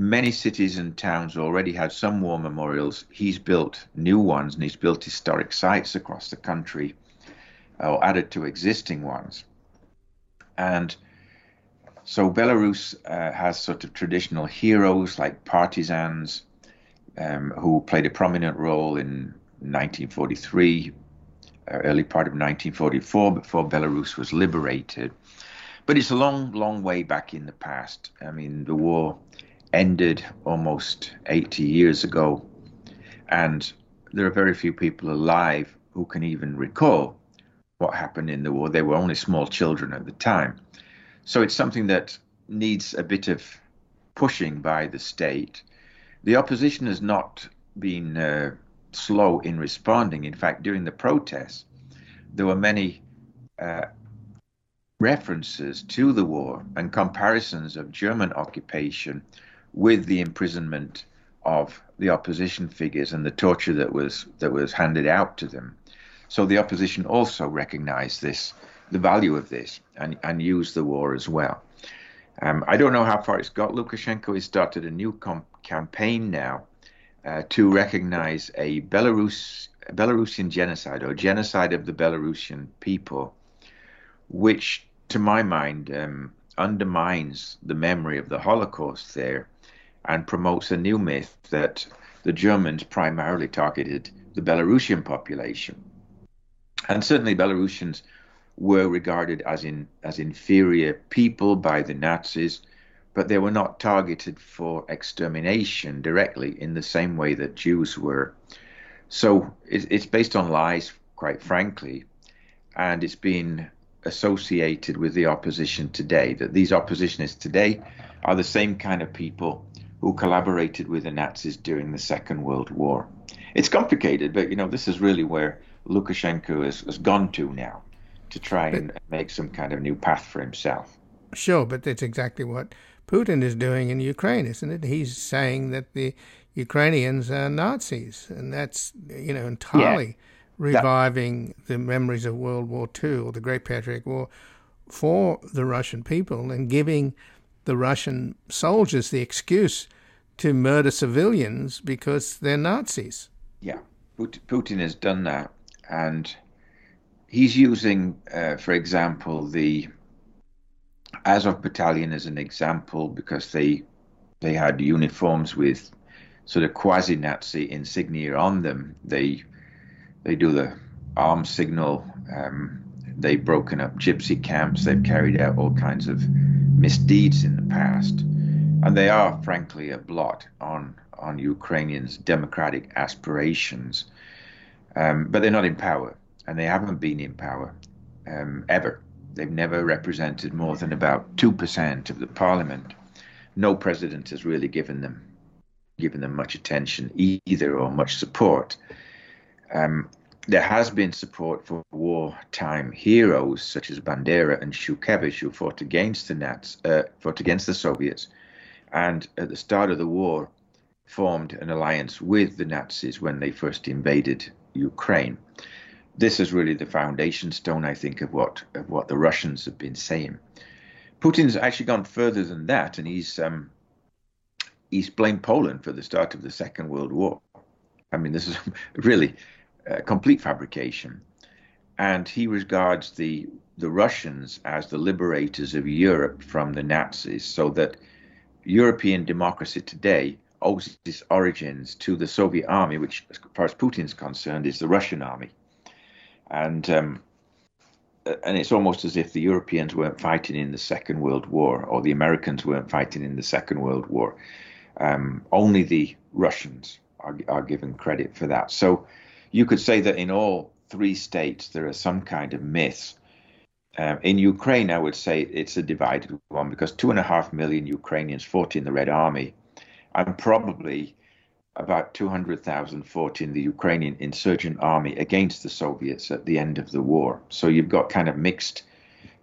Many cities and towns already had some war memorials. He's built new ones, and he's built historic sites across the country, or added to existing ones. And so Belarus uh, has sort of traditional heroes like partisans um, who played a prominent role in 1943, uh, early part of 1944, before Belarus was liberated. But it's a long, long way back in the past. I mean, the war ended almost 80 years ago, and there are very few people alive who can even recall what happened in the war. They were only small children at the time. So it's something that needs a bit of pushing by the state. The opposition has not been uh, slow in responding. In fact, during the protests, there were many uh, references to the war and comparisons of German occupation with the imprisonment of the opposition figures and the torture that was that was handed out to them. So the opposition also recognized this the value of this and, and use the war as well. Um, I don't know how far it's got. Lukashenko has started a new com- campaign now uh, to recognize a Belarus Belarusian genocide or genocide of the Belarusian people, which, to my mind, um, undermines the memory of the Holocaust there and promotes a new myth that the Germans primarily targeted the Belarusian population. And certainly, Belarusians were regarded as in as inferior people by the Nazis, but they were not targeted for extermination directly in the same way that Jews were. So it's based on lies, quite frankly, and it's been associated with the opposition today. That these oppositionists today are the same kind of people who collaborated with the Nazis during the Second World War. It's complicated, but you know this is really where Lukashenko has, has gone to now to try and make some kind of new path for himself. Sure, but that's exactly what Putin is doing in Ukraine, isn't it? He's saying that the Ukrainians are Nazis, and that's you know entirely yeah. reviving that... the memories of World War II or the Great Patriotic War for the Russian people and giving the Russian soldiers the excuse to murder civilians because they're Nazis. Yeah, Putin has done that, and he's using, uh, for example, the Azov Battalion as an example because they they had uniforms with sort of quasi-Nazi insignia on them. They they do the arm signal. Um, they've broken up gypsy camps. They've carried out all kinds of misdeeds in the past, and they are frankly a blot on on Ukrainians' democratic aspirations. Um, but they're not in power, and they haven't been in power um, ever. They've never represented more than about two percent of the parliament. No president has really given them given them much attention either or much support. Um, there has been support for wartime heroes such as Bandera and Shukhevych who fought against the Nats, uh, fought against the Soviets, and at the start of the war formed an alliance with the Nazis when they first invaded Ukraine. This is really the foundation stone, I think, of what of what the Russians have been saying. Putin's actually gone further than that, and he's um, he's blamed Poland for the start of the Second World War. I mean, this is really a complete fabrication. And he regards the the Russians as the liberators of Europe from the Nazis, so that European democracy today owes its origins to the Soviet army, which, as far as Putin's concerned, is the Russian army. And um, and it's almost as if the Europeans weren't fighting in the Second World War or the Americans weren't fighting in the Second World War. Um, only the Russians are, are given credit for that. So you could say that in all three states there are some kind of myths. Um, in Ukraine, I would say it's a divided one because two and a half million Ukrainians fought in the Red Army, and probably about 200,000 fought in the Ukrainian insurgent army against the Soviets at the end of the war. So you've got kind of mixed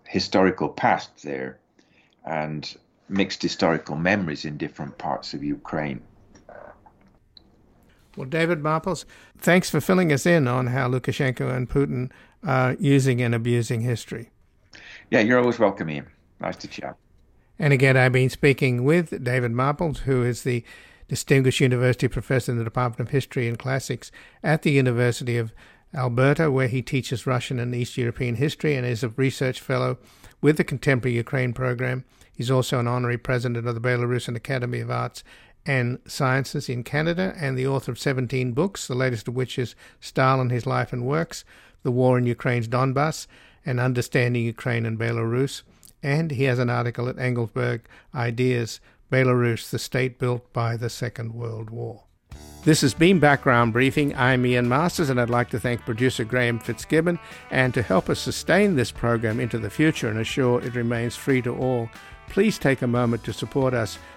historical past there. And mixed historical memories in different parts of Ukraine. Well, David Marples, thanks for filling us in on how Lukashenko and Putin are using and abusing history. Yeah, you're always welcome, Ian. Nice to chat. And again, I've been speaking with David Marples, who is the Distinguished University Professor in the Department of History and Classics at the University of Alberta, where he teaches Russian and East European history and is a research fellow with the Contemporary Ukraine program He's also an honorary president of the Belarusian Academy of Arts and Sciences in Canada and the author of 17 books, the latest of which is Stalin, His Life and Works, The War in Ukraine's Donbass, and Understanding Ukraine and Belarus. And he has an article at Engelsberg Ideas Belarus, the state built by the Second World War. This has been Background Briefing. I'm Ian Masters, and I'd like to thank producer Graham Fitzgibbon. And to help us sustain this program into the future and assure it remains free to all, please take a moment to support us